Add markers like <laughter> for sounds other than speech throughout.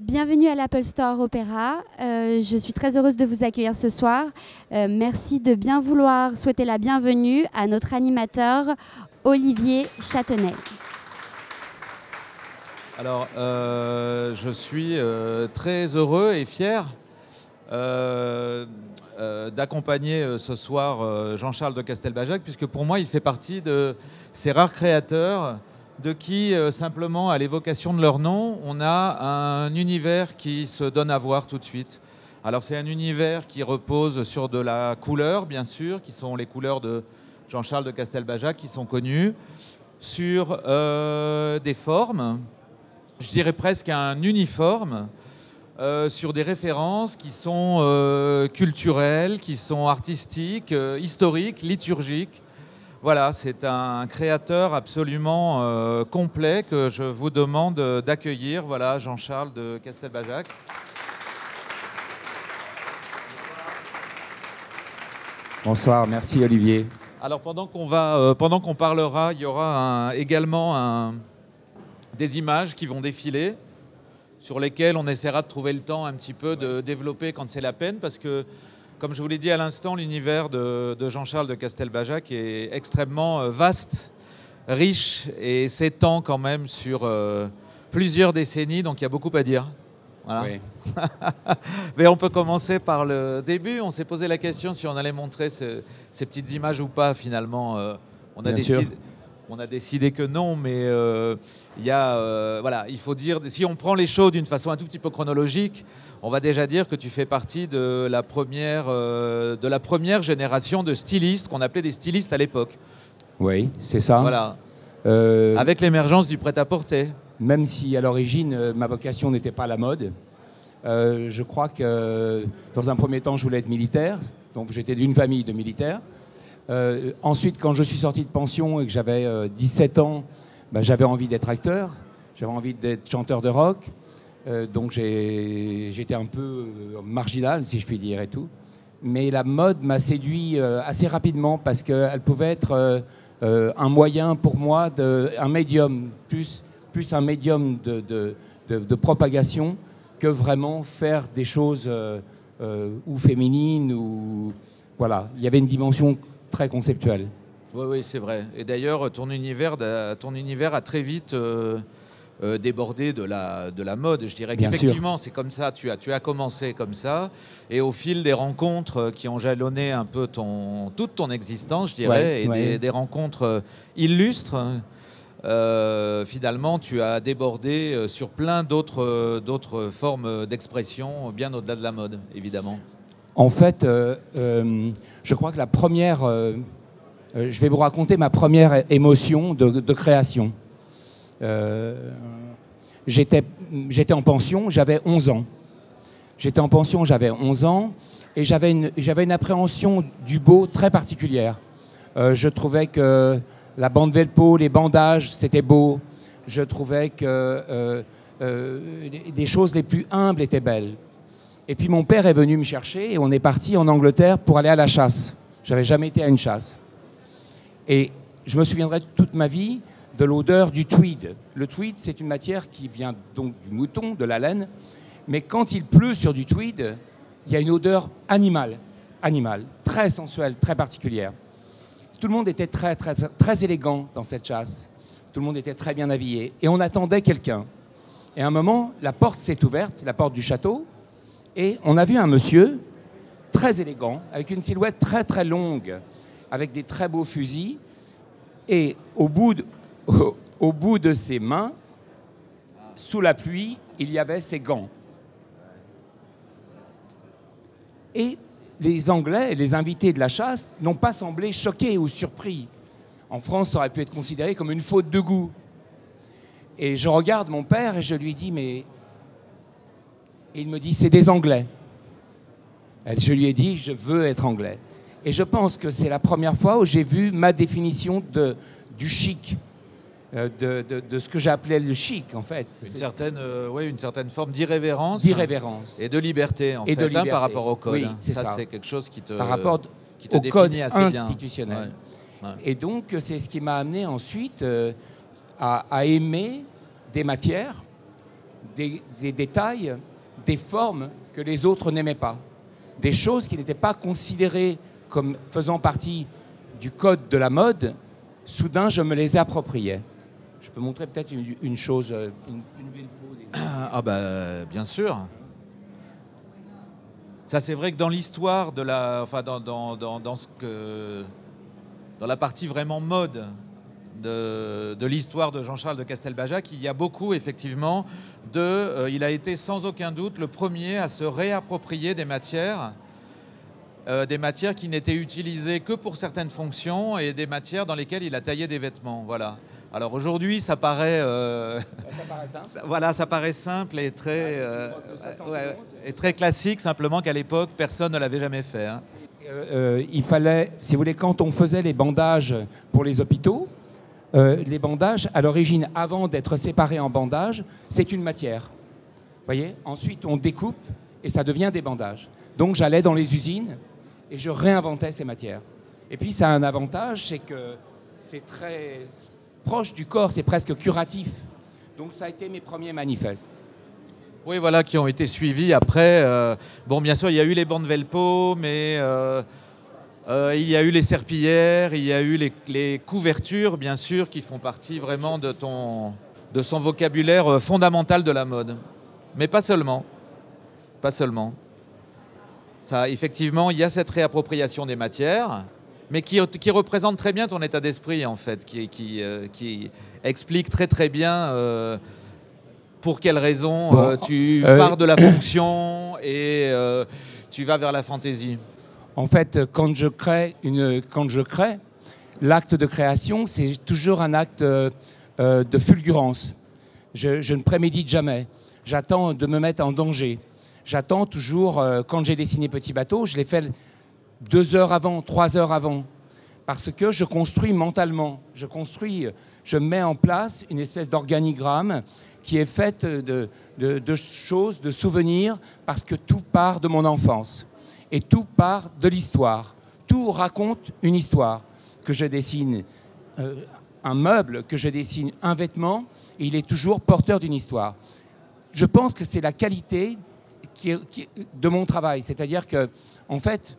Bienvenue à l'Apple Store Opéra. Euh, je suis très heureuse de vous accueillir ce soir. Euh, merci de bien vouloir souhaiter la bienvenue à notre animateur Olivier Châtenay. Alors, euh, je suis très heureux et fier d'accompagner ce soir Jean-Charles de Castelbajac, puisque pour moi, il fait partie de ces rares créateurs de qui, euh, simplement à l'évocation de leur nom, on a un univers qui se donne à voir tout de suite. Alors c'est un univers qui repose sur de la couleur, bien sûr, qui sont les couleurs de Jean-Charles de Castelbajac, qui sont connues, sur euh, des formes, je dirais presque un uniforme, euh, sur des références qui sont culturelles, qui sont artistiques, historiques, liturgiques, voilà, c'est un créateur absolument euh, complet que je vous demande d'accueillir. Voilà, Jean-Charles de Castelbajac. Bonsoir, merci Olivier. Alors pendant qu'on va, euh, pendant qu'on parlera, il y aura également des images qui vont défiler, sur lesquelles on essaiera de trouver le temps un petit peu de développer quand c'est la peine, parce que comme je vous l'ai dit à l'instant, l'univers de, Jean-Charles de Castelbajac est extrêmement euh, vaste, riche et s'étend quand même sur euh, plusieurs décennies, donc il y a beaucoup à dire. <laughs> Mais on peut commencer par le début. On s'est posé la question si on allait montrer ces petites images ou pas finalement. Euh, on a décidé, on a décidé que non, mais il y a, voilà, il faut dire, si on prend les choses d'une façon un tout petit peu chronologique, on va déjà dire que tu fais partie de la première, euh, de la première génération de stylistes qu'on appelait des stylistes à l'époque. Oui, c'est ça. Voilà. Euh, Avec l'émergence du prêt-à-porter. Même si à l'origine euh, ma vocation n'était pas la mode, je crois que dans un premier temps je voulais être militaire, donc j'étais d'une famille de militaires. Ensuite, quand je suis sorti de pension et que j'avais 17 ans, bah, j'avais envie d'être acteur, j'avais envie d'être chanteur de rock. Euh, donc j'étais un peu euh, marginal, si je puis dire, et tout. Mais la mode m'a séduit euh, assez rapidement parce qu'elle pouvait être un moyen pour moi, de, un médium, plus, plus un médium de, de, de, propagation que vraiment faire des choses ou féminines ou voilà. Il y avait une dimension très conceptuelle. Oui, oui, c'est vrai. Et d'ailleurs, ton univers, ton univers a très vite euh, débordé de la, de la mode. Je dirais qu'effectivement, c'est comme ça, tu as, tu as commencé comme ça, et au fil des rencontres qui ont jalonné un peu ton, toute ton existence, je dirais, et Des, rencontres euh, illustres, euh, finalement, tu as débordé sur plein d'autres, d'autres formes d'expression, bien au-delà de la mode, évidemment. En fait, je crois que la première... je vais vous raconter ma première émotion de, création. Euh, j'étais en pension, j'avais 11 ans. J'étais en pension, j'avais 11 ans, et j'avais une, appréhension du beau très particulière. Euh, je trouvais que la bande Velpo, les bandages, c'était beau. Je trouvais que euh, les choses les plus humbles étaient belles. Et puis mon père est venu me chercher et on est parti en Angleterre pour aller à la chasse. J'avais jamais été à une chasse. Et je me souviendrai toute ma vie de l'odeur du tweed. Le tweed, c'est une matière qui vient donc du mouton, de la laine, mais quand il pleut sur du tweed, il y a une odeur animale, animale, très sensuelle, très particulière. Tout le monde était très, très, très élégant dans cette chasse. Tout le monde était très bien habillé. Et on attendait quelqu'un. Et à un moment, la porte s'est ouverte, la porte du château, et on a vu un monsieur très élégant, avec une silhouette très très longue, avec des très beaux fusils. Et au bout, de, <laughs> ses mains, sous la pluie, il y avait ses gants. Et les Anglais, les invités de la chasse, n'ont pas semblé choqués ou surpris. En France, ça aurait pu être considéré comme une faute de goût. Et je regarde mon père et je lui dis, mais... Et il me dit, c'est des Anglais. Et je lui ai dit, je veux être anglais. Et je pense que c'est la première fois où j'ai vu ma définition de, du chic. Euh, de, de, ce que j'appelais le chic, en fait. Une certaine, euh, ouais, une certaine forme d'irrévérence. D'irrévérence. Et de liberté, en et fait, de hein, par rapport au code. Oui, c'est ça. c'est quelque chose qui te, par rapport qui te au code assez institutionnel. Et donc, c'est ce qui m'a amené ensuite euh, à, à, aimer des matières des, des détails, des formes que les autres n'aimaient pas. Des choses qui n'étaient pas considérées comme faisant partie du code de la mode, soudain je me les appropriais. Je peux montrer peut-être une, chose, euh, une, des- Ah bah bien sûr. Ça c'est vrai que dans l'histoire de la, enfin dans, dans, dans ce que, dans la partie vraiment mode de, de l'histoire de Jean-Charles de Castelbajac, il y a beaucoup effectivement de, euh, il a été sans aucun doute le premier à se réapproprier des matières. euh, des matières qui n'étaient utilisées que pour certaines fonctions et des matières dans lesquelles il a taillé des vêtements. Voilà. Alors aujourd'hui, ça paraît euh, <laughs> ça- voilà, ça paraît simple et très, euh, ouais, et très classique, simplement qu'à l'époque, personne ne l'avait jamais fait. hein. Euh, euh, il fallait, si vous voulez, quand on faisait les bandages pour les hôpitaux, euh, les bandages, à l'origine, avant d'être séparés en bandages, c'est une matière. voyez? Ensuite, on découpe et ça devient des bandages. Donc, j'allais dans les usines et je réinventais ces matières. Et puis, ça a un avantage, c'est que c'est très proche du corps, c'est presque curatif. Donc, ça a été mes premiers manifestes. Oui, voilà, qui ont été suivis après. euh, bon, bien sûr, il y a eu les bandes Velpo, mais euh, euh, il y a eu les serpillères, il y a eu les, les couvertures, bien sûr, qui font partie vraiment de, ton, de son vocabulaire euh, fondamental de la mode. Mais pas seulement. Pas seulement. Ça, effectivement, il y a cette réappropriation des matières, mais qui, qui représente très bien ton état d'esprit, en fait, qui, qui, euh, qui explique très très bien euh, pour quelles raisons Bon, tu pars de la fonction et tu vas vers la fantaisie. En fait, quand je crée, l'acte de création, c'est toujours un acte euh, euh, de fulgurance. Je, ne prémédite jamais. J'attends de me mettre en danger. J'attends toujours, euh, quand j'ai dessiné Petit Bateau, je l'ai fait deux heures avant, trois heures avant. Parce que je construis mentalement. Je construis, je mets en place une espèce d'organigramme qui est faite de choses, de souvenirs, parce que tout part de mon enfance. Et tout part de l'histoire. Tout raconte une histoire. Que je dessine euh, un meuble, que je dessine un vêtement, il est toujours porteur d'une histoire. Je pense que c'est la qualité de mon travail. C'est-à-dire que, en fait,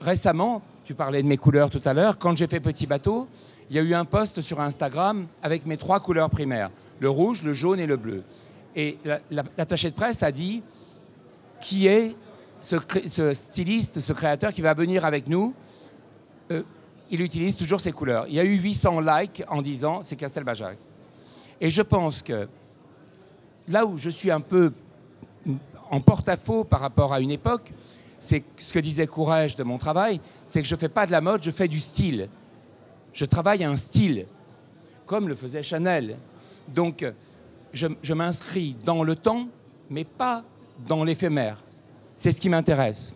récemment, tu parlais de mes couleurs tout à l'heure, quand j'ai fait Petit Bateau, il y a eu un post sur Instagram avec mes trois couleurs primaires, le rouge, le jaune et le bleu. Et la- la- l'attaché de presse a dit qui est ce, styliste, ce créateur qui va venir avec nous Euh, Il utilise toujours ces couleurs. Il y a eu 800 likes en disant c'est Castelbajac. Et je pense que là où je suis un peu en porte-à-faux par rapport à une époque, c'est ce que disait Courage de mon travail, c'est que je ne fais pas de la mode, je fais du style. Je travaille un style, comme le faisait Chanel. Donc, je m'inscris dans le temps, mais pas dans l'éphémère. C'est ce qui m'intéresse.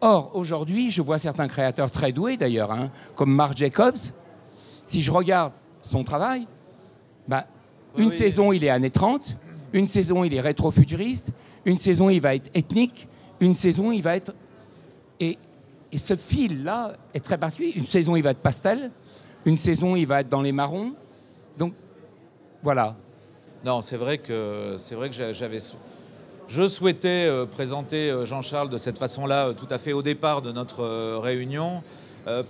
Or, aujourd'hui, je vois certains créateurs très doués d'ailleurs, hein, comme Marc Jacobs. Si je regarde son travail, bah, une oui. saison, il est années 30, une saison, il est rétro-futuriste, une saison, il va être ethnique, une saison, il va être... Et, et ce fil-là est très particulier. Une saison, il va être pastel, une saison, il va être dans les marrons. Donc, voilà. Non, c'est vrai que c'est vrai que j'a- j'avais. Je souhaitais euh, présenter euh, Jean-Charles de cette façon-là, euh, tout à fait au départ de notre réunion,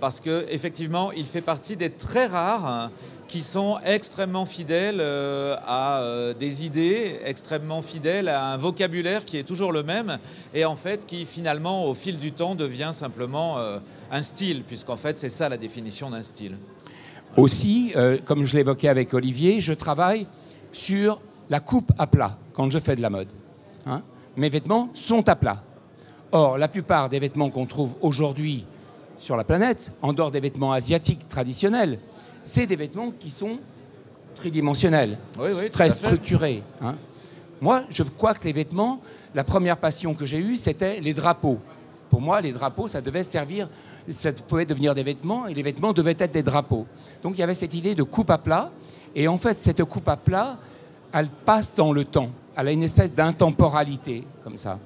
parce que effectivement, il fait partie des très rares hein, qui sont extrêmement fidèles à des idées, extrêmement fidèles à un vocabulaire qui est toujours le même, et en fait qui finalement, au fil du temps, devient simplement un style, puisqu'en fait, c'est ça la définition d'un style. Aussi, comme je l'évoquais avec Olivier, je travaille sur la coupe à plat quand je fais de la mode. Hein. Mes vêtements sont à plat. Or, la plupart des vêtements qu'on trouve aujourd'hui sur la planète, en dehors des vêtements asiatiques traditionnels, c'est des vêtements qui sont tridimensionnels, Oui, oui, tout très structurés. hein. Moi, je crois que les vêtements, la première passion que j'ai eue, c'était les drapeaux. Pour moi, les drapeaux, ça devait servir, ça pouvait devenir des vêtements, et les vêtements devaient être des drapeaux. Donc il y avait cette idée de coupe à plat, et en fait, cette coupe à plat, elle passe dans le temps. Elle a une espèce d'intemporalité, comme ça.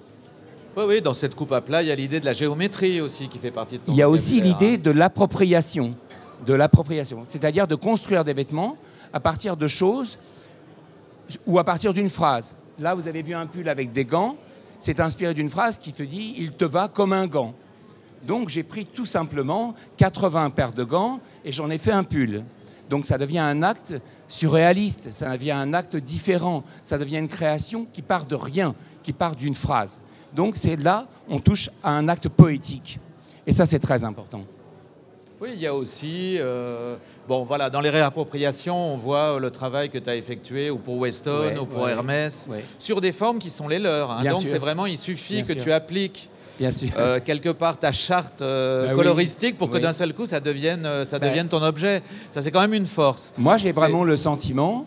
Oui, oui, dans cette coupe à plat, il y a l'idée de la géométrie aussi qui fait partie de ton Il y a aussi vocabulaire, l'idée hein. de l'appropriation, de l'appropriation, c'est-à-dire de construire des vêtements à partir de choses ou à partir d'une phrase. Là, vous avez vu un pull avec des gants. C'est inspiré d'une phrase qui te dit Il te va comme un gant. Donc j'ai pris tout simplement 80 paires de gants et j'en ai fait un pull. Donc ça devient un acte surréaliste, ça devient un acte différent, ça devient une création qui part de rien, qui part d'une phrase. Donc c'est là, on touche à un acte poétique. Et ça, c'est très important. Oui, il y a aussi, euh, bon voilà, dans les réappropriations, on voit le travail que tu as effectué ou pour Weston ou pour Hermès, sur des formes qui sont les leurs. Hein. Donc c'est vraiment, il suffit que tu appliques Bien sûr. Euh, quelque part ta charte euh, bah coloristique pour que d'un seul coup ça devienne, ça bah devienne ton objet. Ça c'est quand même une force. Moi j'ai vraiment le sentiment,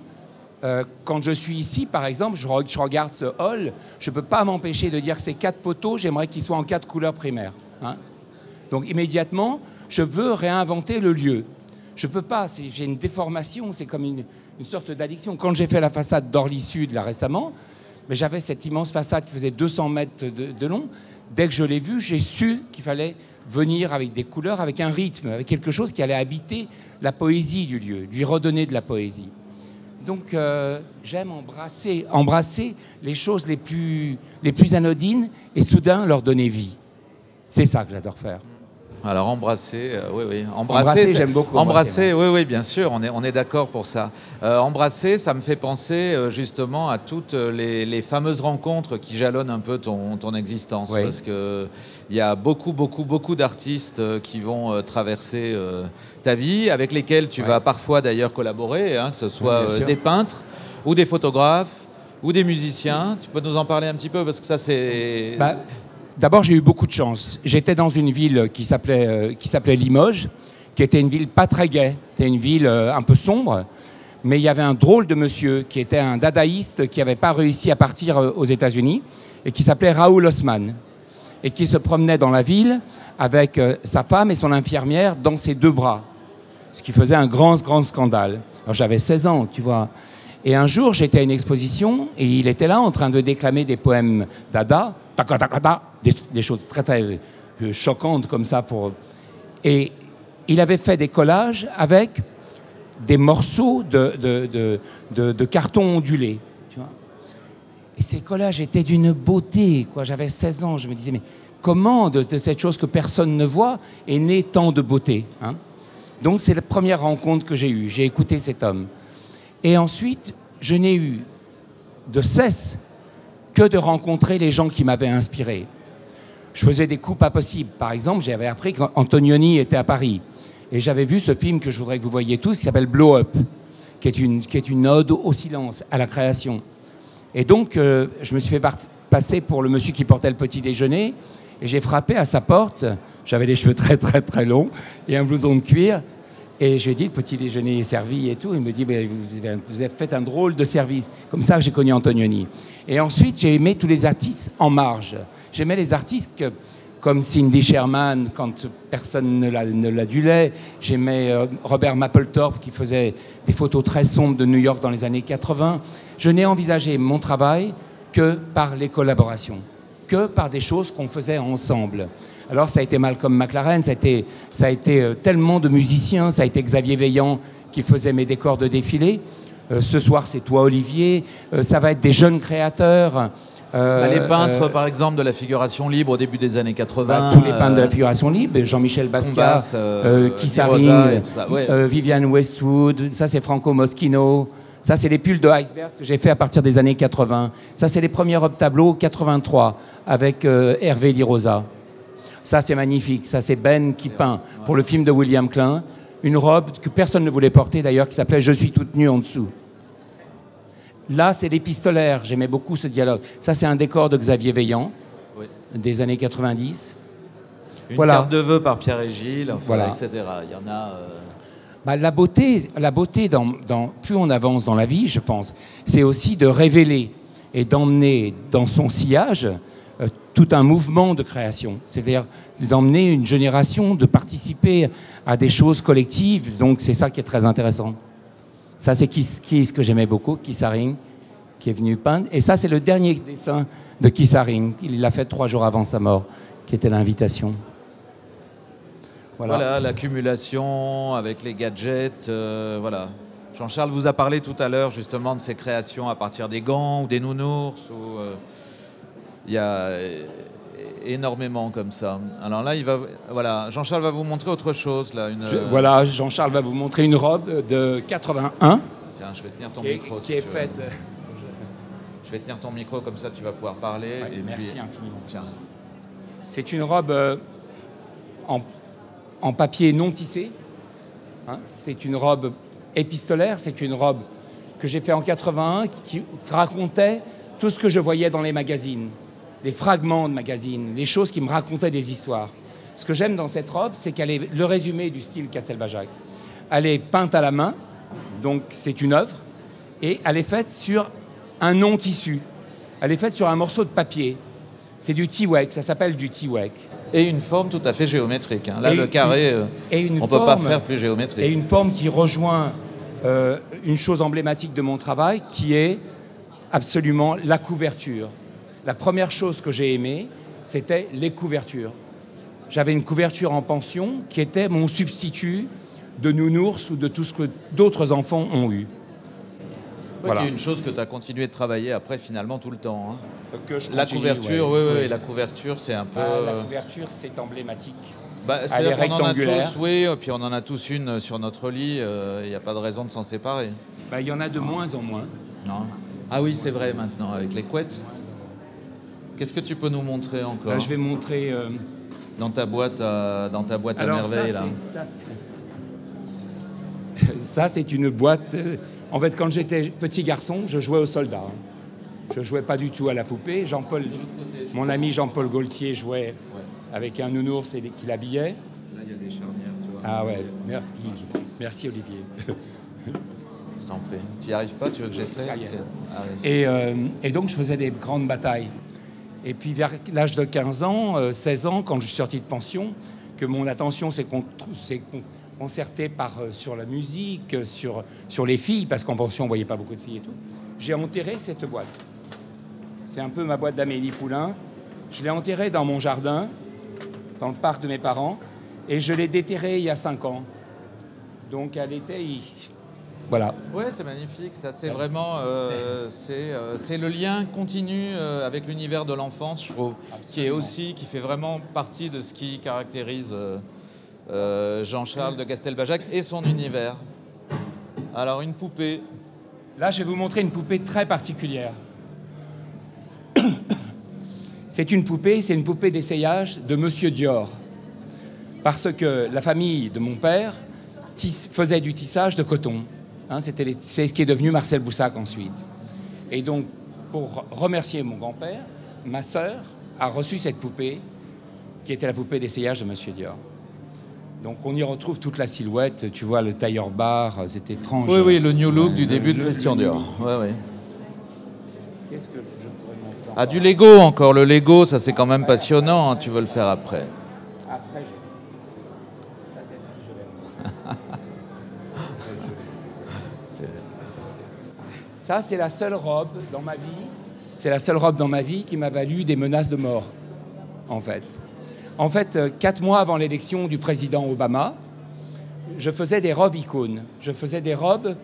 quand je suis ici par exemple, je, regarde ce hall, je ne peux pas m'empêcher de dire que ces quatre poteaux, j'aimerais qu'ils soient en quatre couleurs primaires. Hein. Donc immédiatement, je veux réinventer le lieu. Je ne peux pas, j'ai une déformation, c'est comme une, sorte d'addiction. Quand j'ai fait la façade d'Orly Sud là récemment, mais j'avais cette immense façade qui faisait 200 mètres de, long. Dès que je l'ai vue, j'ai su qu'il fallait venir avec des couleurs, avec un rythme, avec quelque chose qui allait habiter la poésie du lieu, lui redonner de la poésie. Donc euh, j'aime embrasser, embrasser les choses les plus, les plus anodines et soudain leur donner vie. C'est ça que j'adore faire. Alors embrasser, euh, oui, oui. Embrasser, j'aime beaucoup. Embrasser, oui, oui, bien sûr, on est, on est d'accord pour ça. Euh, embrasser, ça me fait penser euh, justement à toutes les, fameuses rencontres qui jalonnent un peu ton, ton existence. Parce qu'il y a beaucoup, beaucoup, beaucoup d'artistes qui vont traverser ta vie, avec lesquels tu vas parfois d'ailleurs collaborer, hein, que ce soit des peintres ou des photographes ou des musiciens. Tu peux nous en parler un petit peu parce que ça c'est... Bah, D'abord, j'ai eu beaucoup de chance. J'étais dans une ville qui s'appelait euh, qui s'appelait Limoges, qui était une ville pas très gaie. C'était une ville euh, un peu sombre, mais il y avait un drôle de monsieur qui était un dadaïste qui n'avait pas réussi à partir euh, aux États-Unis et qui s'appelait Raoul Osman et qui se promenait dans la ville avec sa femme et son infirmière dans ses deux bras, ce qui faisait un grand grand scandale. Alors j'avais 16 ans, tu vois. Et un jour, j'étais à une exposition et il était là en train de déclamer des poèmes dada des, choses très, très euh, choquantes comme ça. Et il avait fait des collages avec des morceaux de, carton ondulé. Et ces collages étaient d'une beauté. J'avais 16 ans, je me disais, mais comment de, cette chose que personne ne voit est née tant de beauté hein? Donc c'est la première rencontre que j'ai eue. J'ai écouté cet homme. Et ensuite, je n'ai eu de cesse que de rencontrer les gens qui m'avaient inspiré. Je faisais des coups pas possibles. Par exemple, j'avais appris qu'Antonioni était à Paris. Et j'avais vu ce film que je voudrais que vous voyiez tous, qui s'appelle Blow Up, qui est, une, ode au silence, à la création. Et donc, euh, je me suis fait passer pour le monsieur qui portait le petit déjeuner, et j'ai frappé à sa porte. J'avais les cheveux très, très, très longs, et un blouson de cuir. Et je dit, le petit déjeuner est servi et tout. Il me dit, vous avez fait un drôle de service. Comme ça j'ai connu Antonioni. Et ensuite, j'ai aimé tous les artistes en marge. J'aimais les artistes comme Cindy Sherman, quand personne ne l'adulait. J'aimais euh, Robert Mapplethorpe, qui faisait des photos très sombres de New York dans les années 80. Je n'ai envisagé mon travail que par les collaborations, que par des choses qu'on faisait ensemble. Alors ça a été Malcolm McLaren, ça a été, ça a été euh, tellement de musiciens, ça a été Xavier Veillant qui faisait mes décors de défilé. Euh, ce soir, c'est toi, Olivier. Euh, ça va être des jeunes créateurs. Bah, les peintres, par exemple, de la figuration libre au début des années 80. Bah, tous les peintres de la figuration libre, Jean-Michel Basquiat, Kissaring, Viviane Westwood, ça c'est Franco Moschino. Ça, c'est les pulls de iceberg que j'ai fait à partir des années 80. Ça, c'est les premiers tableaux 83 avec Hervé Di Rosa. Ça, c'est magnifique. Ça, c'est Ben qui peint pour le film de William Klein. Une robe que personne ne voulait porter d'ailleurs, qui s'appelait Je suis toute nue en dessous. Là, c'est l'épistolaire. J'aimais beaucoup ce dialogue. Ça, c'est un décor de Xavier Veillant, des années 90. Une voilà. carte de vœux par Pierre et Gilles, voilà. etc. Il y en a. Euh, bah, la beauté, la beauté dans, plus on avance dans la vie, je pense, c'est aussi de révéler et d'emmener dans son sillage tout un mouvement de création, c'est-à-dire d'emmener une génération, de participer à des choses collectives. Donc c'est ça qui est très intéressant. Ça c'est Kiss, que j'aimais beaucoup, Kissaring, qui est venu peindre. Et ça c'est le dernier dessin de Kissaring. Il l'a fait trois jours avant sa mort, qui était l'invitation. Voilà, l'accumulation avec les gadgets, euh, voilà. Jean-Charles vous a parlé tout à l'heure justement de ses créations à partir des gants ou des nounours. Ou, euh, il y a euh, énormément comme ça. Alors là, il va, voilà, Jean-Charles va vous montrer autre chose là. Une, Je- voilà, Jean-Charles va vous montrer une robe de 81 Tiens, je vais tenir ton qui est, micro. qui si est tu veux. faite. Je vais tenir ton micro comme ça, tu vas pouvoir parler. Ouais, et merci puis, infiniment. tiens. C'est une robe euh, en, en papier non tissé. Hein, c'est une robe épistolaire, c'est une robe que j'ai fait en 81 qui racontait tout ce que je voyais dans les magazines, les fragments de magazines, les choses qui me racontaient des histoires. Ce que j'aime dans cette robe, c'est qu'elle est le résumé du style Castelbajac. Elle est peinte à la main, donc c'est une œuvre, et elle est faite sur un non-tissu. Elle est faite sur un morceau de papier. C'est du T-Wek, ça s'appelle du T-Wek. Et une forme tout à fait géométrique. hein. Là, Et le carré, euh, et une on ne peut pas faire plus géométrique. Et une forme qui rejoint euh, une chose emblématique de mon travail, qui est absolument la couverture. La première chose que j'ai aimée, c'était les couvertures. J'avais une couverture en pension qui était mon substitut de nounours ou de tout ce que d'autres enfants ont eu. Ouais, Voilà. une chose que tu as continué de travailler après finalement tout le temps. hein. Que je La continue, couverture, ouais. oui, la couverture, c'est un peu. Ah, la euh, couverture, c'est emblématique. bah, elle c'est-à-dire est qu'on en a rectangulaire. tous, oui, et puis on en a tous une sur notre lit. euh, Il n'y a pas de raison de s'en séparer. Bah, Il y en a de moins en moins. Non. Ah oui, c'est vrai maintenant avec les couettes. Qu'est-ce que tu peux nous montrer encore Là, je vais montrer. euh, dans ta boîte à, dans ta boîte Alors merveille là ça, c'est- ça, c'est une boîte. euh, En fait, quand j'étais petit garçon, je jouais aux soldats. Je jouais pas du tout à la poupée. Jean-Paul, mon ami Jean-Paul Gaultier jouait avec un nounours et qui l'habillait. Là, il y a des charnières, tu vois. Ah ouais, merci, merci Olivier. Je t'en prie. Tu n'y arrives pas Tu veux que j'essaie ah oui, Et, euh, et donc, je faisais des grandes batailles. Et puis, vers l'âge de 15 ans, euh, 16 ans, quand je suis sorti de pension, que mon attention s'est con- s'est con- concertée par, euh, sur la musique, euh, sur, sur les filles, parce qu'en pension, on ne voyait pas beaucoup de filles et tout, j'ai enterré cette boîte. C'est un peu ma boîte d'Amélie Poulain. Je l'ai enterrée dans mon jardin, dans le parc de mes parents, et je l'ai déterrée il y a 5 ans. Donc, elle était... Voilà. Ouais, c'est magnifique. Ça, c'est vraiment, euh, c'est, euh, c'est le lien continu euh, avec l'univers de l'enfance, je trouve, qui est aussi, qui fait vraiment partie de ce qui caractérise Jean-Charles de Castelbajac et son univers. Alors, une poupée. Là, je vais vous montrer une poupée très particulière. <coughs> C'est une poupée, c'est une poupée d'essayage de Monsieur Dior. Parce que la famille de mon père tisse- faisait du tissage de coton. Hein, c'était les- c'est ce qui est devenu Marcel Boussac ensuite. Et donc, pour remercier mon grand-père, ma sœur a reçu cette poupée, qui était la poupée d'essayage de Monsieur Dior. Donc, on y retrouve toute la silhouette. Tu vois, le tailleur bar, c'est étrange. Oui, oui, le new look du le- début de Christian le- Dior. Ouais, ouais. Qu'est-ce que je pourrais montrer Ah, du Lego encore. Le Lego, ça c'est quand même passionnant. hein, Tu veux le faire. Après, Ça, c'est la seule robe dans ma vie. C'est la seule robe dans ma vie qui m'a valu des menaces de mort, en fait. En fait, euh, quatre mois avant l'élection du président Obama, je faisais des robes icônes. Je faisais des robes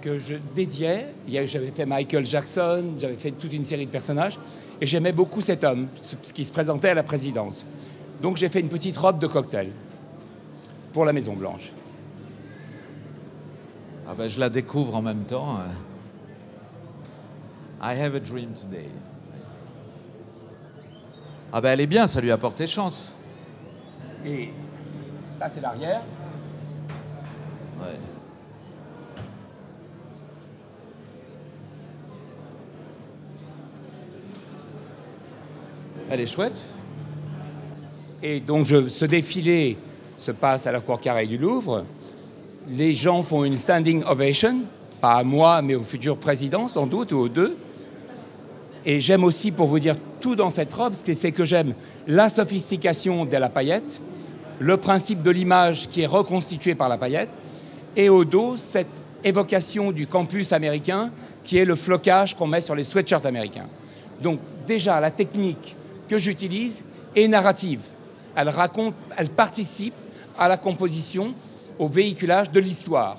que je dédiais. J'avais fait Michael Jackson, j'avais fait toute une série de personnages, et j'aimais beaucoup cet homme, qui se présentait à la présidence. Donc j'ai fait une petite robe de cocktail pour la Maison Blanche. Ah ben, je la découvre en même temps. I have a dream today. Ah ben elle est bien, ça lui a porté chance. Et ça, c'est l'arrière. Ouais. Elle est chouette. Et donc je- ce défilé se passe à la Cour Carrée du Louvre. Les gens font une standing ovation, pas à moi, mais au futur président, sans doute, ou aux deux. Et j'aime aussi, pour vous dire tout dans cette robe, c'est que j'aime la sophistication de la paillette, le principe de l'image qui est reconstitué par la paillette, et au dos, cette évocation du campus américain qui est le flocage qu'on met sur les sweatshirts américains. Donc déjà, la technique que j'utilise est narrative. Elle raconte, elle participe à la composition, au véhiculage de l'histoire.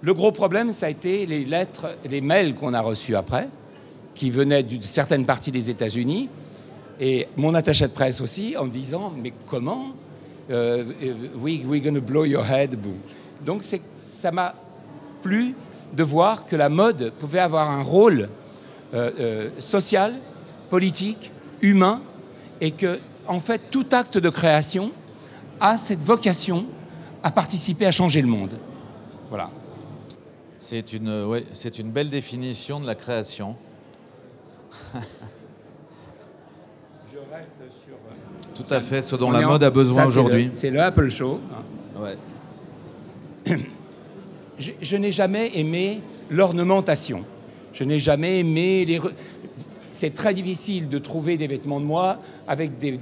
Le gros problème, ça a été les lettres, les mails qu'on a reçus après, qui venaient d'une certaine partie des États-Unis, et mon attaché de presse aussi, en disant Mais comment euh, we, We're to blow your head. Donc ça m'a plu de voir que la mode pouvait avoir un rôle euh, euh, social, politique, humain, et que, en fait, tout acte de création a cette vocation à participer à changer le monde. Voilà. C'est une, ouais, une belle définition de la création. <laughs> Je reste sur. Euh, Tout à fait, ce dont la mode a besoin aujourd'hui. C'est le, Apple Show. Ouais. je, n'ai jamais aimé l'ornementation. Je n'ai jamais aimé les. C'est très difficile de trouver des vêtements de moi avec des,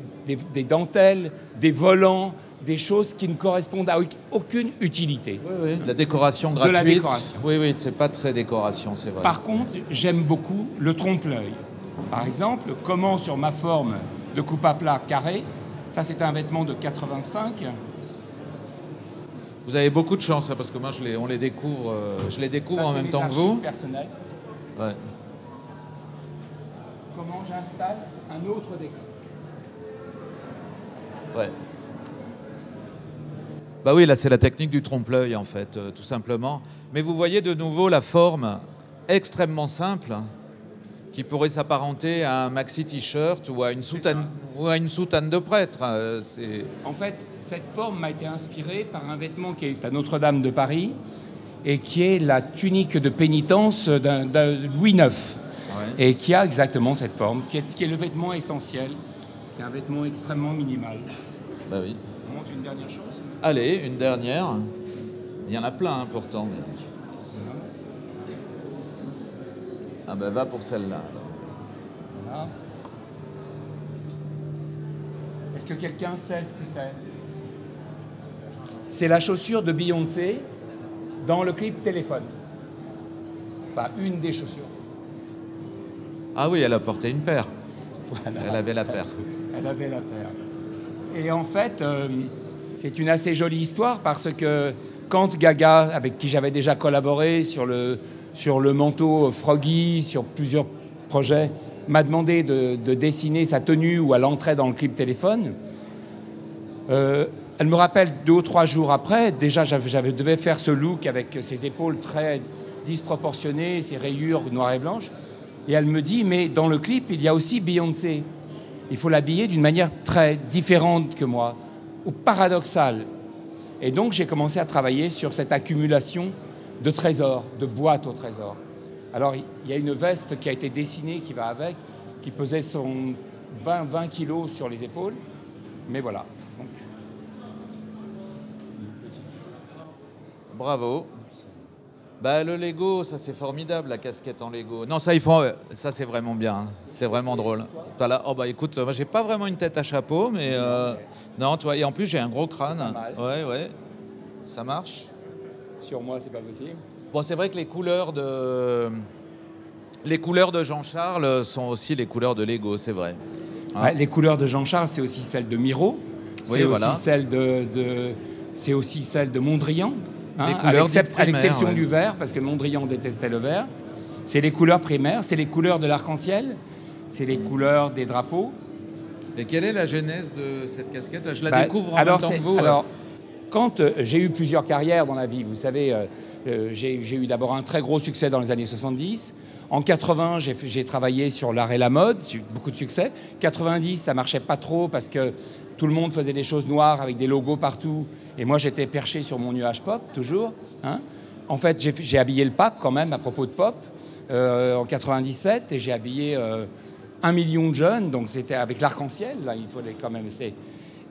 dentelles, des volants, des choses qui ne correspondent à aucune utilité. Oui, oui, la décoration gratuite. De la décoration. Oui, oui, c'est pas très décoration, c'est vrai. Par contre, j'aime beaucoup le trompe-l'œil. Par exemple, comment sur ma forme de coupe à plat carré, ça c'est un vêtement de 85, vous avez beaucoup de chance, hein, parce que moi, je les, on les découvre, euh, je les découvre en même temps que vous. Personnel. Ouais. Comment j'installe un autre décor Ouais. Bah oui, là, c'est la technique du trompe-l'œil, en fait, euh, tout simplement. Mais vous voyez de nouveau la forme extrêmement simple qui pourrait s'apparenter à un maxi t-shirt ou à une soutane ou à une soutane de prêtre. Euh, en fait, cette forme m'a été inspirée par un vêtement qui est à Notre-Dame de Paris et qui est la tunique de pénitence d'un Louis IX et qui a exactement cette forme, qui est, le vêtement essentiel, qui est un vêtement extrêmement minimal. Bah oui. On montre une dernière chose. Allez, une dernière. Il y en a plein, hein, pourtant. Ah ben va pour celle-là. Est-ce que quelqu'un sait ce que c'est? C'est la chaussure de Beyoncé dans le clip Téléphone. Enfin, une des chaussures. Ah oui, elle a porté une paire. Elle avait la paire. <laughs> Elle avait la paire. Et en fait, euh, c'est une assez jolie histoire parce que quand Gaga, avec qui j'avais déjà collaboré sur le, sur le manteau Froggy, sur plusieurs projets, m'a demandé de, dessiner sa tenue ou à l'entrée dans le clip téléphone. Euh, elle me rappelle deux ou trois jours après, déjà j'avais devais faire ce look avec ses épaules très disproportionnées, ses rayures noires et blanches. Et elle me dit, mais dans le clip, il y a aussi Beyoncé. Il faut l'habiller d'une manière très différente que moi, ou paradoxale. Et donc j'ai commencé à travailler sur cette accumulation de trésors, de boîtes au trésor. Alors, il y a une veste qui a été dessinée qui va avec, qui pesait son 20, 20 kilos sur les épaules. Mais voilà. Bravo. Bah, le Lego, ça c'est formidable, la casquette en Lego. Non, ça, ils font, ça c'est vraiment bien, c'est vraiment drôle. oh bah écoute, moi j'ai pas vraiment une tête à chapeau, mais euh, non, toi, et en plus j'ai un gros crâne. Ouais, ouais, ça marche. Sur moi, c'est pas possible. Bon, c'est vrai que les couleurs de les couleurs de Jean-Charles sont aussi les couleurs de Lego, c'est vrai. Hein? Les couleurs de Jean-Charles, c'est aussi celles de Miro, c'est aussi celles de, c'est aussi celle de Mondrian, hein, à l'exception du vert, parce que Mondrian détestait le vert. C'est les couleurs primaires, c'est les couleurs de l'arc-en-ciel, c'est les couleurs des drapeaux. Et quelle est la genèse de cette casquette? Je la bah, découvre en alors, même temps que vous. Alors, quand euh, j'ai eu plusieurs carrières dans la vie, vous savez, euh, euh, j'ai eu d'abord un très gros succès dans les années 70. En 80, j'ai travaillé sur l'art et la mode, beaucoup de succès. 90, ça marchait pas trop parce que tout le monde faisait des choses noires avec des logos partout. Et moi, j'étais perché sur mon nuage pop, toujours. Hein. En fait, j'ai habillé le pape quand même à propos de pop en 97 et j'ai habillé un million de jeunes. Donc c'était avec l'arc-en-ciel, là, il fallait quand même.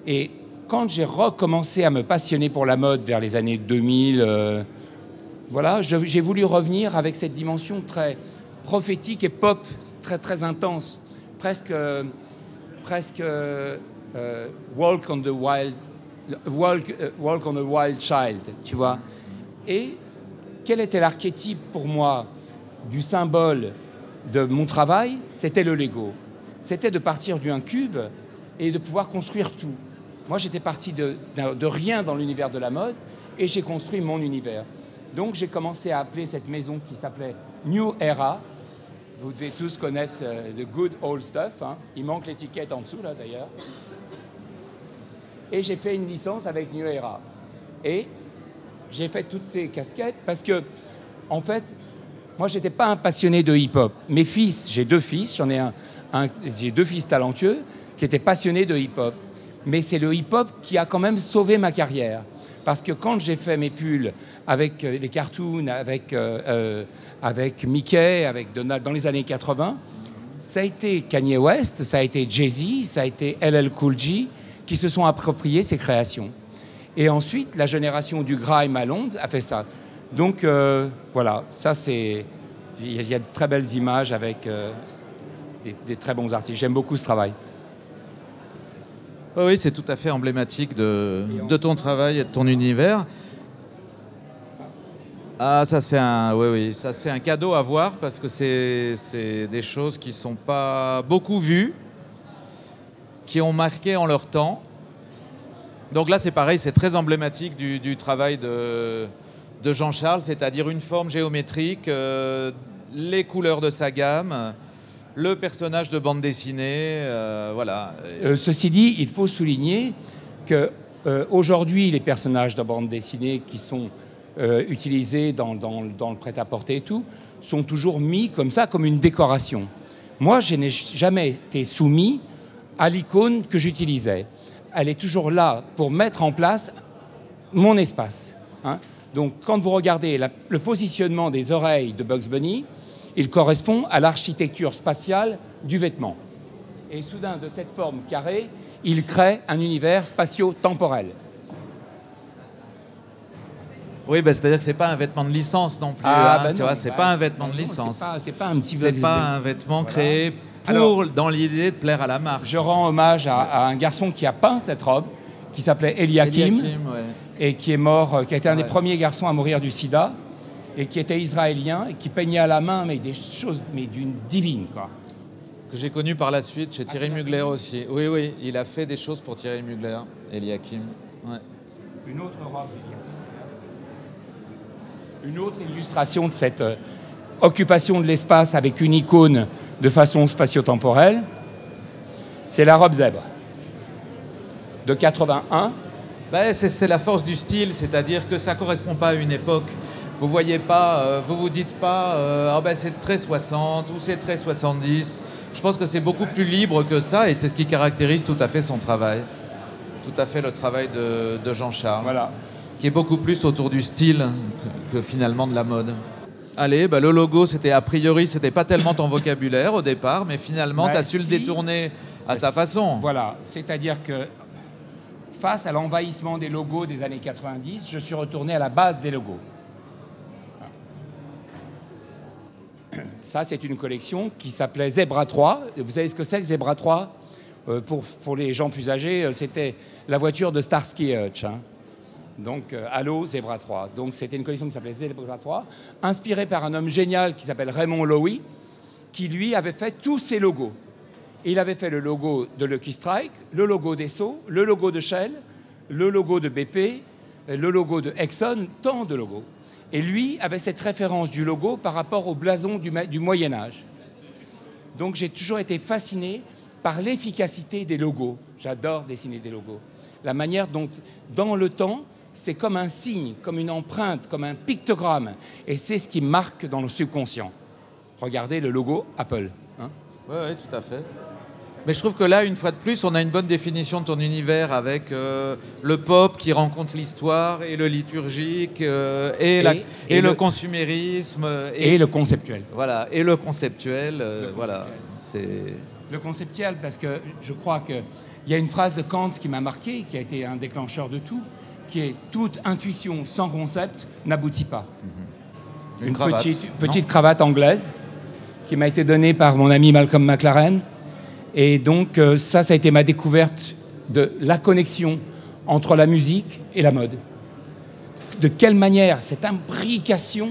Et quand j'ai recommencé à me passionner pour la mode vers les années 2000, euh, voilà, j'ai voulu revenir avec cette dimension très prophétique et pop, très très intense, presque, presque euh, walk on the wild, walk, euh, walk on a wild child, tu vois. Et quel était l'archétype pour moi du symbole de mon travail? C'était le Lego. C'était de partir d'un cube et de pouvoir construire tout. Moi, j'étais parti de, rien dans l'univers de la mode et j'ai construit mon univers. Donc j'ai commencé à appeler cette maison qui s'appelait New Era. Vous devez tous connaître euh, The Good Old Stuff. hein. Il manque l'étiquette en dessous là d'ailleurs. Et j'ai fait une licence avec New Era. Et j'ai fait toutes ces casquettes parce que, en fait, moi, j'étais pas un passionné de hip-hop. Mes fils, j'ai deux fils, j'en ai un- j'ai deux fils talentueux qui étaient passionnés de hip-hop. Mais c'est le hip-hop qui a quand même sauvé ma carrière. Parce que quand j'ai fait mes pulls avec euh, les cartoons, avec, euh, euh, avec Mickey, avec Donald dans les années 80, ça a été Kanye West, ça a été Jay-Z, ça a été LL Cool J qui se sont appropriés ces créations. Et ensuite, la génération du grime à Londres a fait ça. Donc voilà, ça c'est. Il y, a- de très belles images avec des très bons artistes. J'aime beaucoup ce travail. Oui, c'est tout à fait emblématique de, ton travail et de ton univers. Ah, ça c'est un, oui, oui, ça c'est un cadeau à voir parce que c'est, des choses qui sont pas beaucoup vues, qui ont marqué en leur temps. Donc là, c'est pareil, c'est très emblématique du, travail de, de Jean-Charles, c'est-à-dire une forme géométrique, euh, les couleurs de sa gamme, le personnage de bande dessinée, euh, voilà. Euh, ceci dit, il faut souligner que euh, aujourd'hui, les personnages de bande dessinée qui sont utilisés dans, le prêt-à-porter et tout sont toujours mis comme ça, comme une décoration. Moi, je n'ai jamais été soumis à l'icône que j'utilisais. Elle est toujours là pour mettre en place mon espace. hein. Donc, quand vous regardez le positionnement des oreilles de Bugs Bunny, il correspond à l'architecture spatiale du vêtement. Et soudain, de cette forme carrée, il crée un univers spatio-temporel. Oui, bah, c'est-à-dire que c'est pas un vêtement de licence non plus. Ah, hein, bah tu non, vois, c'est bah, pas un vêtement de licence. C'est pas, c'est pas un petit C'est pas un vêtement Voilà. créé pour, Alors- dans l'idée de plaire à la marque. Je rends hommage à, à un garçon qui a peint cette robe, qui s'appelait Eliakim, Eliakim, ouais. et qui est mort, euh, qui a été un des premiers garçons à mourir du sida, et qui était israélien, et qui peignait à la main, mais des choses mais d'une divine, quoi. Que j'ai connu par la suite chez Thierry Mugler aussi. Oui, oui, il a fait des choses pour Thierry Mugler, Eliakim. Ouais. Une autre robe. Une autre illustration de cette euh, occupation de l'espace avec une icône de façon spatio-temporelle, c'est la robe zèbre de 81. Bah, c'est, la force du style, c'est-à-dire que ça correspond pas à une époque. Vous voyez pas, euh, vous vous dites pas, euh, ah ben c'est très 60 ou c'est très 70. Je pense que c'est beaucoup plus libre que ça et c'est ce qui caractérise tout à fait son travail. Tout à fait le travail de, de Jean-Charles. Voilà. qui est beaucoup plus autour du style que, que finalement de la mode. Allez, bah, le logo, c'était a priori, c'était pas tellement ton vocabulaire au départ, mais finalement, Bah, tu as su le détourner à ta façon. Voilà, c'est-à-dire que face à l'envahissement des logos des années 90, je suis retourné à la base des logos. Ça, c'est une collection qui s'appelait Zebra 3. Et Vous savez ce que c'est que Zebra 3 Euh, pour, les gens plus âgés, euh, c'était la voiture de Starsky et Hutch. hein. Donc, euh, Zebra 3. Donc, c'était une collection qui s'appelait Zebra 3, inspirée par un homme génial qui s'appelle Raymond Lowy, qui lui avait fait tous ces logos. Il avait fait le logo de Lucky Strike, le logo d'Esso, le logo de Shell, le logo de BP, le logo de Exxon, tant de logos. Et lui avait cette référence du logo par rapport au blason du, du Moyen Âge. Donc j'ai toujours été fasciné par l'efficacité des logos. J'adore dessiner des logos. La manière dont, dans le temps, c'est comme un signe, comme une empreinte, comme un pictogramme. Et c'est ce qui marque dans le subconscient. Regardez le logo Apple. hein. Oui, oui, tout à fait. Mais je trouve que là, une fois de plus, on a une bonne définition de ton univers avec euh, le pop qui rencontre l'histoire et le liturgique euh, et, la- Et- et et le, le- consumérisme Et le conceptuel. voilà et le conceptuel. euh, Le voilà, c'est Le conceptuel, parce que je crois qu'il y a une phrase de Kant qui m'a marqué, qui a été un déclencheur de tout, qui est toute intuition sans concept n'aboutit pas. Une, cravate, petite, non petite cravate anglaise qui m'a été donnée par mon ami Malcolm McLaren. Et donc euh, ça, ça a été ma découverte de la connexion entre la musique et la mode. De quelle manière cette imbrication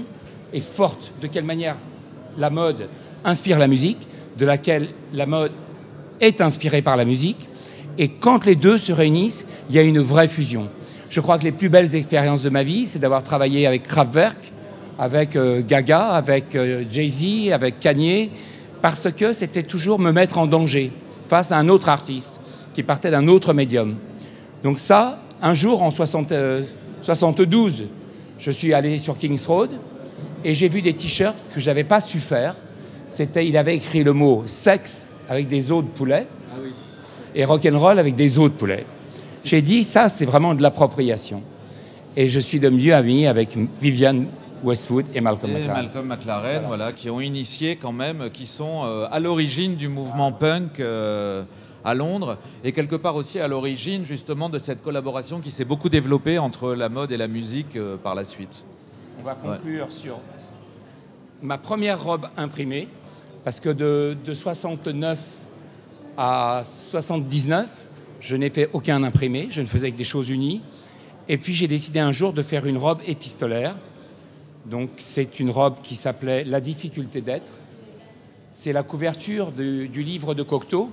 est forte, de quelle manière la mode inspire la musique, de laquelle la mode est inspirée par la musique. Et quand les deux se réunissent, il y a une vraie fusion. Je crois que les plus belles expériences de ma vie, c'est d'avoir travaillé avec Kraftwerk, avec euh, Gaga, avec euh, Jay-Z, avec Kanye, parce que c'était toujours me mettre en danger face à un autre artiste qui partait d'un autre médium. Donc ça, un jour en 60, 72, je suis allé sur King's Road et j'ai vu des t-shirts que je n'avais pas su faire. C'était, il avait écrit le mot sexe avec des os de poulet et rock'n'roll avec des os de poulet. J'ai dit, ça, c'est vraiment de l'appropriation. Et je suis de mieux ami avec Viviane Westwood et Malcolm Et McLaren. Malcolm McLaren, voilà. qui ont initié quand même, qui sont euh, à l'origine du mouvement punk euh, à Londres et quelque part aussi à l'origine justement de cette collaboration qui s'est beaucoup développée entre la mode et la musique euh, par la suite. On va conclure sur ma première robe imprimée, parce que de, de 69 à 79, je n'ai fait aucun imprimé, je ne faisais que des choses unies. Et puis j'ai décidé un jour de faire une robe épistolaire. Donc c'est une robe qui s'appelait La difficulté d'être. C'est la couverture du, livre de Cocteau.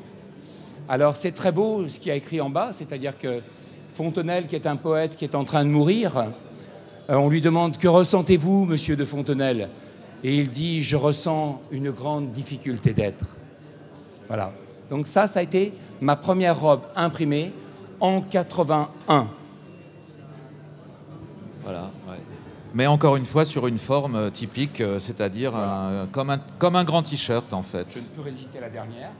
Alors c'est très beau ce qu'il y a écrit en bas, c'est-à-dire que Fontenelle, qui est un poète qui est en train de mourir, euh, on lui demande Que ressentez-vous, monsieur de Fontenelle? Et il dit Je ressens une grande difficulté d'être. Voilà. Donc, ça, ça a été ma première robe imprimée en 81. Voilà. Mais encore une fois sur une forme euh, typique, euh, c'est-à-dire un- comme, un, comme un grand t-shirt en Je ne fait. peux résister à la dernière,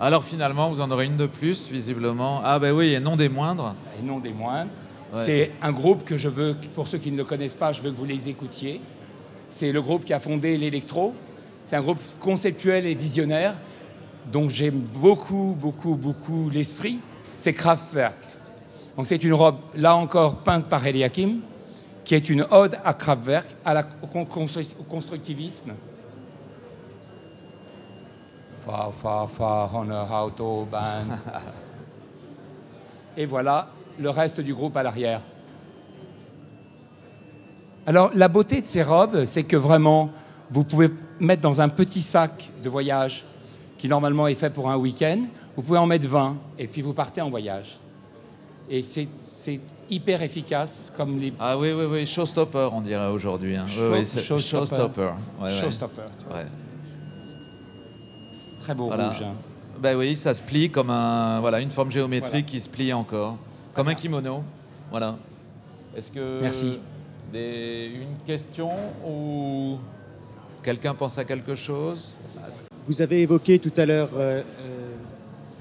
Alors finalement, vous en aurez une de plus, visiblement. Ah ben oui, et non des moindres. et non des moindres. Ouais. C'est un groupe que je veux, pour ceux qui ne le connaissent pas, je veux que vous les écoutiez. C'est le groupe qui a fondé l'électro. C'est un groupe conceptuel et visionnaire, dont j'aime beaucoup, beaucoup, beaucoup l'esprit. C'est Kraftwerk. Donc c'est une robe, là encore, peinte par Eliakim, qui est une ode à Kraftwerk, à la, au, con- constru- au constructivisme. Far, far, far on a autobahn. <laughs> Et voilà le reste du groupe à l'arrière. Alors, la beauté de ces robes, c'est que vraiment, vous pouvez mettre dans un petit sac de voyage qui normalement est fait pour un week-end, vous pouvez en mettre 20 et puis vous partez en voyage. Et c'est hyper efficace comme les Ah oui, oui, oui, showstopper, on dirait aujourd'hui. hein. Show- Oui, oui, c'est- showstopper. showstopper. Ouais, ouais. showstoppers. Ouais. Très beau Voilà. rouge. hein. Ben oui, ça se plie comme un, voilà, une forme géométrique qui se plie encore, comme un kimono. Voilà. Est-ce que Merci. des- une question ou quelqu'un pense à quelque chose? Vous avez évoqué tout à l'heure euh, euh,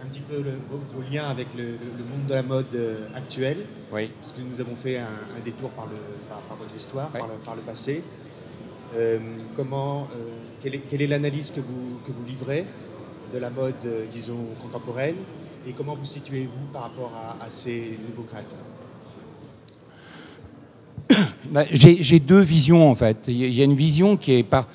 un petit peu le- vos, vos liens avec le, monde de la mode euh, actuel, Oui. parce que nous avons fait un, un détour par, le, enfin, par votre histoire, par, le, par le passé. Euh, comment, euh, quelle est, quelle est l'analyse que vous, que vous livrez de la mode, euh, disons, contemporaine, et comment vous situez-vous par rapport à, à ces nouveaux créateurs? <coughs> Bah, J'ai deux visions en fait. Il y a- il y a une vision qui est, par-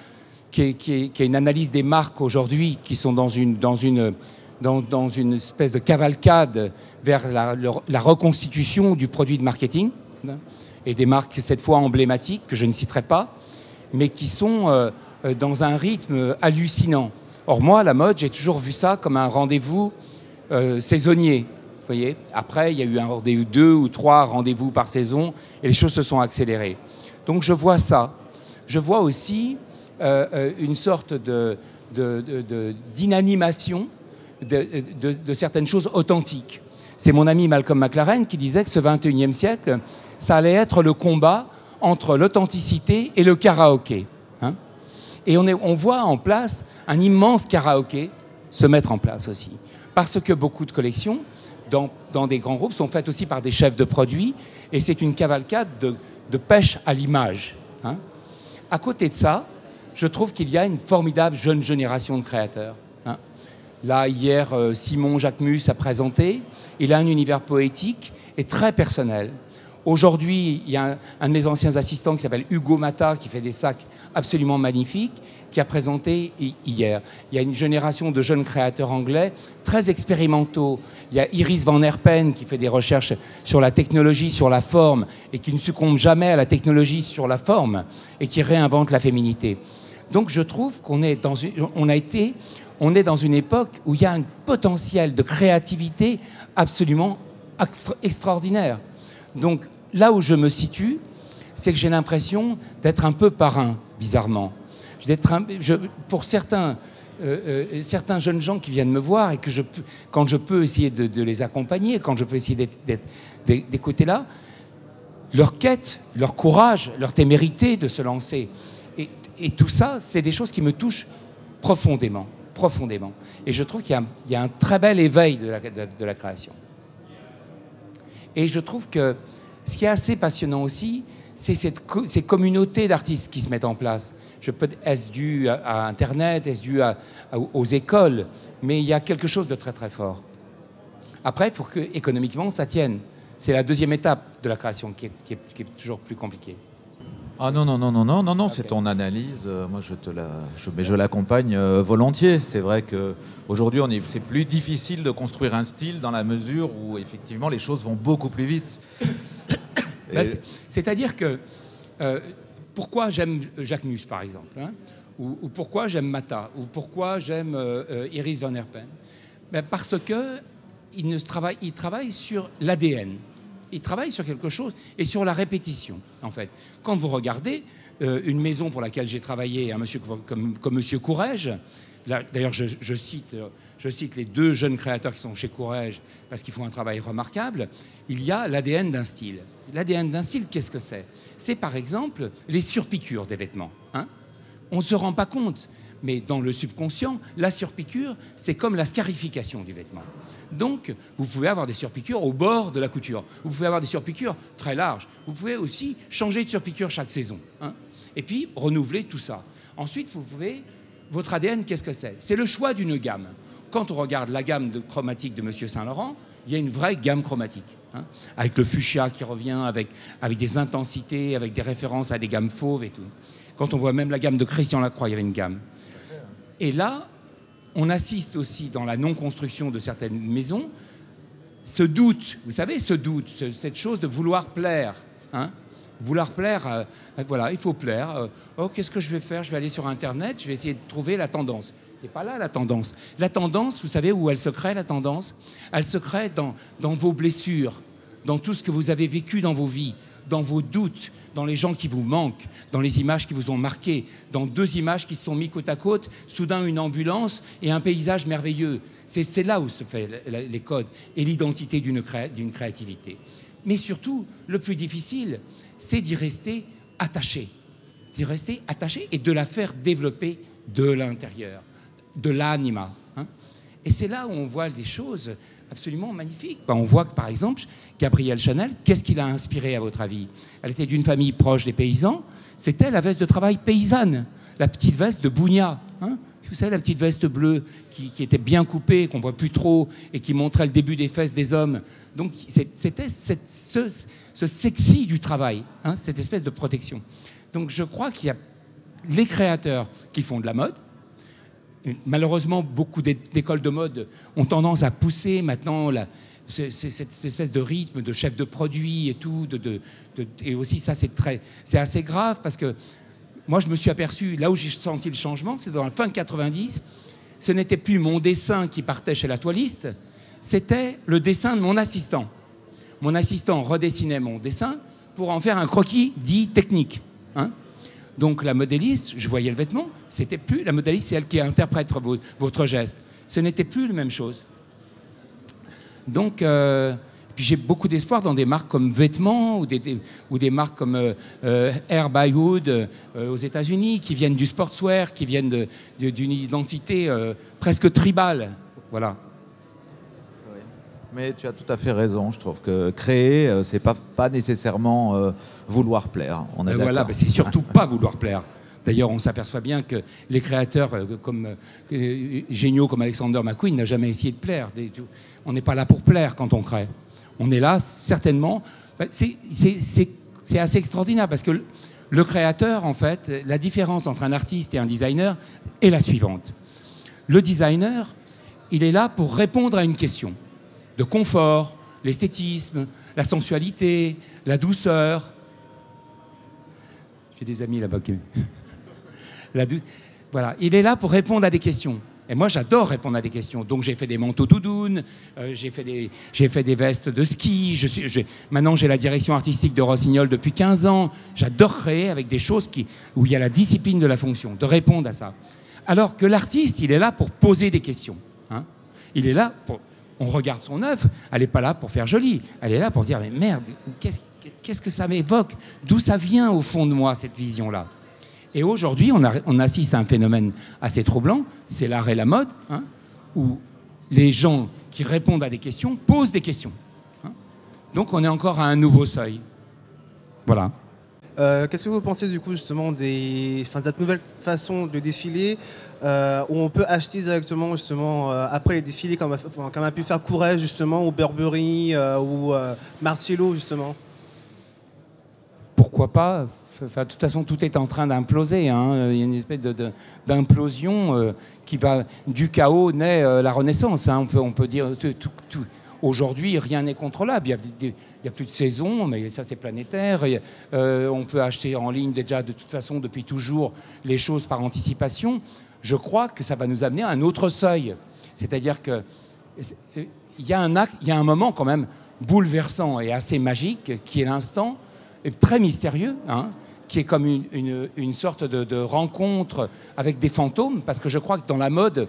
qui est, qui est- qui est une analyse des marques aujourd'hui qui sont dans une, dans une, dans, une espèce de cavalcade vers la, reconstitution du produit de marketing hein, et des marques cette fois emblématiques que je ne citerai pas, mais qui sont euh, euh, dans un rythme hallucinant. Or moi, la mode, j'ai toujours vu ça comme un rendez-vous euh, saisonnier. Voyez Après, il y a eu un rendez-vous, deux ou trois rendez-vous par saison, et les choses se sont accélérées. Donc je vois ça. Je vois aussi une sorte de- d'inanimation de, certaines choses authentiques. C'est mon ami Malcolm McLaren qui disait que ce 21e siècle, ça allait être le combat entre l'authenticité et le karaoké. hein. Et on, voit en place un immense karaoké se mettre en place aussi. Parce que beaucoup de collections dans, des grands groupes sont faites aussi par des chefs de produits et c'est une cavalcade de, de pêche à l'image. hein. À côté de ça, je trouve qu'il y a une formidable jeune génération de créateurs. Là, hier, euh, Simon Jacquemus a présenté. Il a un univers poétique et très personnel. Aujourd'hui, il y a un, de mes anciens assistants qui s'appelle Hugo Mata, qui fait des sacs absolument magnifiques, qui a présenté hi- hier. Il y a une génération de jeunes créateurs anglais très expérimentaux. Il y a Iris Van Herpen qui fait des recherches sur la technologie, sur la forme, et qui ne succombe jamais à la technologie sur la forme, et qui réinvente la féminité. Donc je trouve qu'on est dans une, on a été, on est dans une époque où il y a un potentiel de créativité absolument extra- extraordinaire. Donc là où je me situe, c'est que j'ai l'impression d'être un peu parrain, bizarrement. Pour certains, euh, euh, certains jeunes gens qui viennent me voir et que quand je peux essayer de, les accompagner, quand je peux essayer d'écouter là, leur quête, leur courage, leur témérité de se lancer. Et tout ça, c'est des choses qui me touchent profondément, profondément. Et je trouve qu'il y, a un- très bel éveil de la, création. Et je trouve que ce qui est assez passionnant aussi, c'est ces communautés d'artistes qui se mettent en place. Est-ce dû à, Internet, est-ce dû aux écoles, mais il y a quelque chose de très très fort. Après, il que économiquement ça tienne. C'est la deuxième étape de la création qui est toujours plus compliquée. Ah non, non, non, non, non, non, non, c'est ton analyse. Euh, moi, je te la, je, mais je l'accompagne euh, volontiers. C'est vrai que aujourd'hui, on est, c'est plus difficile de construire un style dans la mesure où effectivement les choses vont beaucoup plus vite. <coughs> Et- Ben, c'est- C'est-à-dire que euh, pourquoi j'aime Jacques Mus, par exemple, hein, ou, ou pourquoi j'aime Mata, ou pourquoi j'aime Iris Van Herpen Ben, Parce que il, ne travaille, il travaille sur l'ADN. Il travaille sur quelque chose et sur la répétition, en fait. Quand vous regardez euh, une maison pour laquelle j'ai travaillé, monsieur comme, comme, Monsieur d'ailleurs, je, je cite, euh, je cite les deux jeunes créateurs qui sont chez Courrèges parce qu'ils font un travail remarquable. Il y a l'ADN d'un style. L'ADN d'un style, qu'est-ce que c'est? C'est par exemple les surpiqûres des vêtements. hein. On ne se rend pas compte, mais dans le subconscient, la surpiqûre, c'est comme la scarification du vêtement. Donc, vous pouvez avoir des surpiqûres au bord de la couture. Vous pouvez avoir des surpiqûres très larges. Vous pouvez aussi changer de surpiqûre chaque saison. hein. Et puis, renouveler tout ça. Ensuite, vous pouvez... Votre ADN, qu'est-ce que c'est? C'est le choix d'une gamme. Quand on regarde la gamme de chromatique de Monsieur Saint-Laurent, il y a une vraie gamme chromatique. hein, avec le fuchsia qui revient, avec, avec des intensités, avec des références à des gammes fauves et tout. Quand on voit même la gamme de Christian Lacroix, il y avait une gamme. Et là, on assiste aussi dans la non-construction de certaines maisons, ce doute, vous savez, ce doute, ce- cette chose de vouloir plaire. hein. vouloir plaire, euh, euh, voilà, il faut plaire. euh, oh, qu'est-ce que je vais faire? Je vais aller sur Internet, je vais essayer de trouver la tendance. C'est pas là la tendance. La tendance, vous savez où elle se crée, la tendance? Elle se crée dans vos blessures, dans tout ce que vous avez vécu dans vos vies, dans vos doutes, dans les gens qui vous manquent, dans les images qui vous ont marqué, dans deux images qui se sont mis côte à côte, soudain une ambulance et un paysage merveilleux. C'est là où se fait les codes et l'identité d'une créativité. Mais surtout, le plus difficile, c'est d'y rester attaché, d'y rester attaché et de la faire développer de l'intérieur, de l'anima. hein. Et c'est là où on voit des choses absolument magnifiques. Ben, on voit que, par exemple, Gabrielle Chanel, qu'est-ce qui l'a inspiré à votre avis? Elle était d'une famille proche des paysans. C'était la veste de travail paysanne, la petite veste de Bougna. hein? vous savez, la petite veste bleue qui, était bien coupée, qu'on voit plus trop, et qui montrait le début des fesses des hommes. Donc c'était ce sexy du travail, hein, cette espèce de protection. Donc je crois qu'il y a les créateurs qui font de la mode, Malheureusement, beaucoup d'é- d'écoles de mode ont tendance à pousser maintenant cette espèce de rythme de chef de produit et tout. et aussi, ça, c'est très, c'est assez grave parce que moi, je me suis aperçu, là où j'ai senti le changement, c'est dans la fin 90, ce n'était plus mon dessin qui partait chez la toiliste, c'était le dessin de mon assistant. Mon assistant redessinait mon dessin pour en faire un croquis dit technique. hein. Donc la modéliste, je voyais le vêtement, c'était plus la modéliste, c'est elle qui interprète vo- votre geste. Ce n'était plus la même chose. Donc, euh, puis j'ai beaucoup d'espoir dans des marques comme Vêtements ou des, marques comme euh, euh, Air by euh, aux États-Unis, qui viennent du sportswear, qui viennent d'une identité presque tribale. Voilà. Mais tu as tout à fait raison. Je trouve que créer, euh, c'est pas, pas nécessairement euh, vouloir plaire. On est Ben voilà, ben c'est surtout pas vouloir plaire. D'ailleurs, on s'aperçoit bien que les créateurs euh, comme géniaux comme Alexander McQueen n'a jamais essayé de plaire. On n'est pas là pour plaire quand on crée. On est là certainement. ben, c'est- assez extraordinaire parce que le créateur, en fait, la différence entre un artiste et un designer est la suivante. Le designer, il est là pour répondre à une question de confort, l'esthétisme, la sensualité, la douceur. J'ai des amis là-bas qui... <laughs> La dou- Voilà, il est là pour répondre à des questions. Et moi, j'adore répondre à des questions. Donc, j'ai fait des manteaux doudounes, euh, j'ai fait, des, fait des vestes de ski. Je suis, maintenant, j'ai la direction artistique de Rossignol depuis 15 ans. J'adore créer avec des choses qui, où il y a la discipline de la fonction, de répondre à ça. Alors que l'artiste, il est là pour poser des questions. Hein. Il est là pour. On regarde son œuvre, elle n'est pas là pour faire joli. Elle est là pour dire Mais merde, qu'est-ce que ça m'évoque? D'où ça vient au fond de moi, cette vision-là? Et aujourd'hui, on, assiste à un phénomène assez troublant, c'est l'art et la mode, hein, où les gens qui répondent à des questions posent des questions. Hein. Donc on est encore à un nouveau seuil. Voilà. Euh, qu'est-ce que vous pensez du coup justement des, de cette nouvelle façon de défiler euh, où on peut acheter directement justement euh, après les défilés comme, comme, a pu faire Courrèges justement ou Burberry ou Marcello justement? Pourquoi pas? De toute façon, tout est en train d'imploser. Hein. Il y a une espèce d'implosion qui va. Du chaos naît la renaissance. Hein. On, peut, on peut dire. Tout, Aujourd'hui, rien n'est contrôlable. Il n'y a, plus de saison, mais ça, c'est planétaire. Euh, on peut acheter en ligne déjà, de toute façon, depuis toujours, les choses par anticipation. Je crois que ça va nous amener à un autre seuil. C'est-à-dire qu'il y, a un il y a un moment quand même bouleversant et assez magique qui est l'instant très mystérieux, hein, qui est comme une, sorte de, rencontre avec des fantômes, parce que je crois que dans la mode,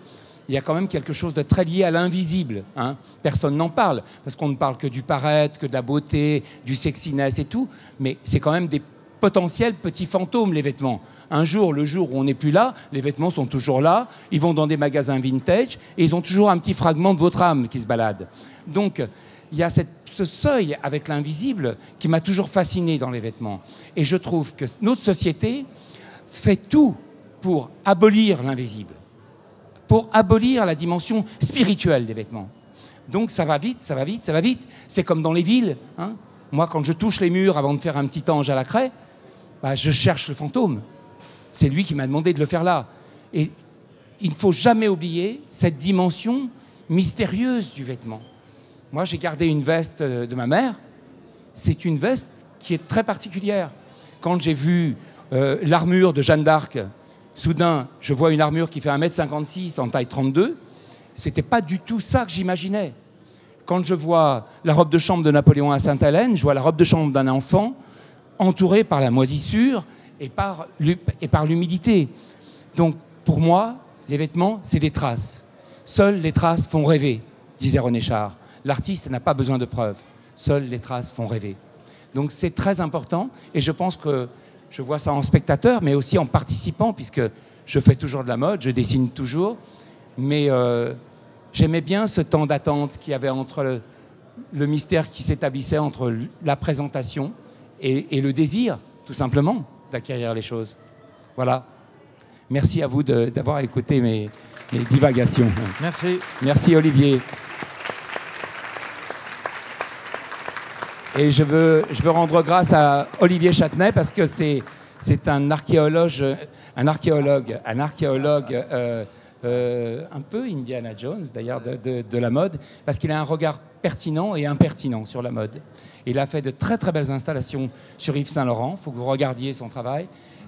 il y a quand même quelque chose de très lié à l'invisible. Hein. Personne n'en parle, parce qu'on ne parle que du paraître, que de la beauté, du sexiness et tout, mais c'est quand même des potentiels petits fantômes, les vêtements. Un jour, le jour où on n'est plus là, les vêtements sont toujours là, ils vont dans des magasins vintage, et ils ont toujours un petit fragment de votre âme qui se balade. Donc, il y a ce seuil avec l'invisible qui m'a toujours fasciné dans les vêtements. Et je trouve que notre société fait tout pour abolir l'invisible, pour abolir la dimension spirituelle des vêtements. Donc ça va vite, ça va vite, ça va vite. C'est comme dans les villes. Hein. Moi, quand je touche les murs avant de faire un petit ange à la craie, bah, je cherche le fantôme. C'est lui qui m'a demandé de le faire là. Et il ne faut jamais oublier cette dimension mystérieuse du vêtement. Moi, j'ai gardé une veste euh, de ma mère. C'est une veste qui est très particulière. Quand j'ai vu euh, l'armure de Jeanne d'Arc, soudain, je vois une armure qui fait 1m56 en taille 32. C'était pas du tout ça que j'imaginais. Quand je vois la robe de chambre de Napoléon à Sainte-Hélène, je vois la robe de chambre d'un enfant entourée par la moisissure et par l'humidité. Donc, pour moi, les vêtements, c'est des traces. Seules les traces font rêver, disait René Char. L'artiste n'a pas besoin de preuves. Seules les traces font rêver. Donc c'est très important et je pense que je vois ça en spectateur, mais aussi en participant, puisque je fais toujours de la mode, je dessine toujours. Mais euh, j'aimais bien ce temps d'attente qu'il y avait entre le, mystère qui s'établissait entre la présentation et, le désir, tout simplement, d'acquérir les choses. Voilà. Merci à vous d'avoir écouté mes, mes divagations. Merci. Merci Olivier. Et je veux, je veux rendre grâce à Olivier Châtenay parce que c'est, c'est un archéologue, un archéologue, un archéologue euh, euh, un peu Indiana Jones d'ailleurs de, de, la mode, parce qu'il a un regard pertinent et impertinent sur la mode. Il a fait de très très belles installations sur Yves Saint Laurent. Il faut que vous regardiez son travail.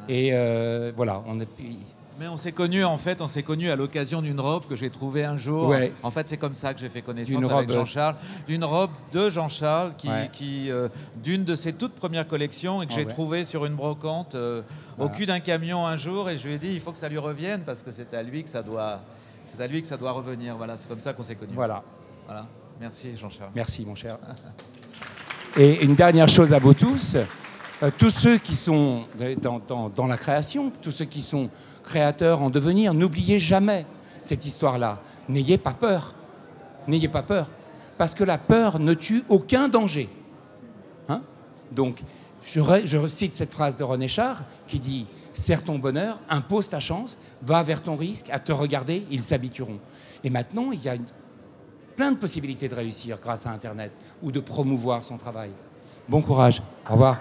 Et euh, voilà, on est, mais on s'est connus en fait, on s'est connus à l'occasion d'une robe que j'ai trouvée un jour. Ouais. En fait, c'est comme ça que j'ai fait connaissance avec Jean-Charles. D'une robe de Jean-Charles qui, qui euh, d'une de ses toutes premières collections et que ah j'ai trouvée sur une brocante euh, au cul d'un camion un jour et je lui ai dit il faut que ça lui revienne parce que c'est à lui que ça doit, c'est à lui que ça doit revenir. Voilà, c'est comme ça qu'on s'est connus. Voilà. Voilà. Merci Jean-Charles. Merci mon cher. et une dernière chose à vous tous. Euh, tous ceux qui sont dans, dans, dans la création, tous ceux qui sont créateur en devenir. N'oubliez jamais cette histoire-là. N'ayez pas peur. N'ayez pas peur. Parce que la peur ne tue aucun danger. Hein? Donc, je, je cite cette phrase de René Char qui dit Serre ton bonheur, impose ta chance, va vers ton risque, à te regarder, ils s'habitueront. Et maintenant, il y a plein de possibilités de réussir grâce à Internet ou de promouvoir son travail. Bon courage. Au revoir.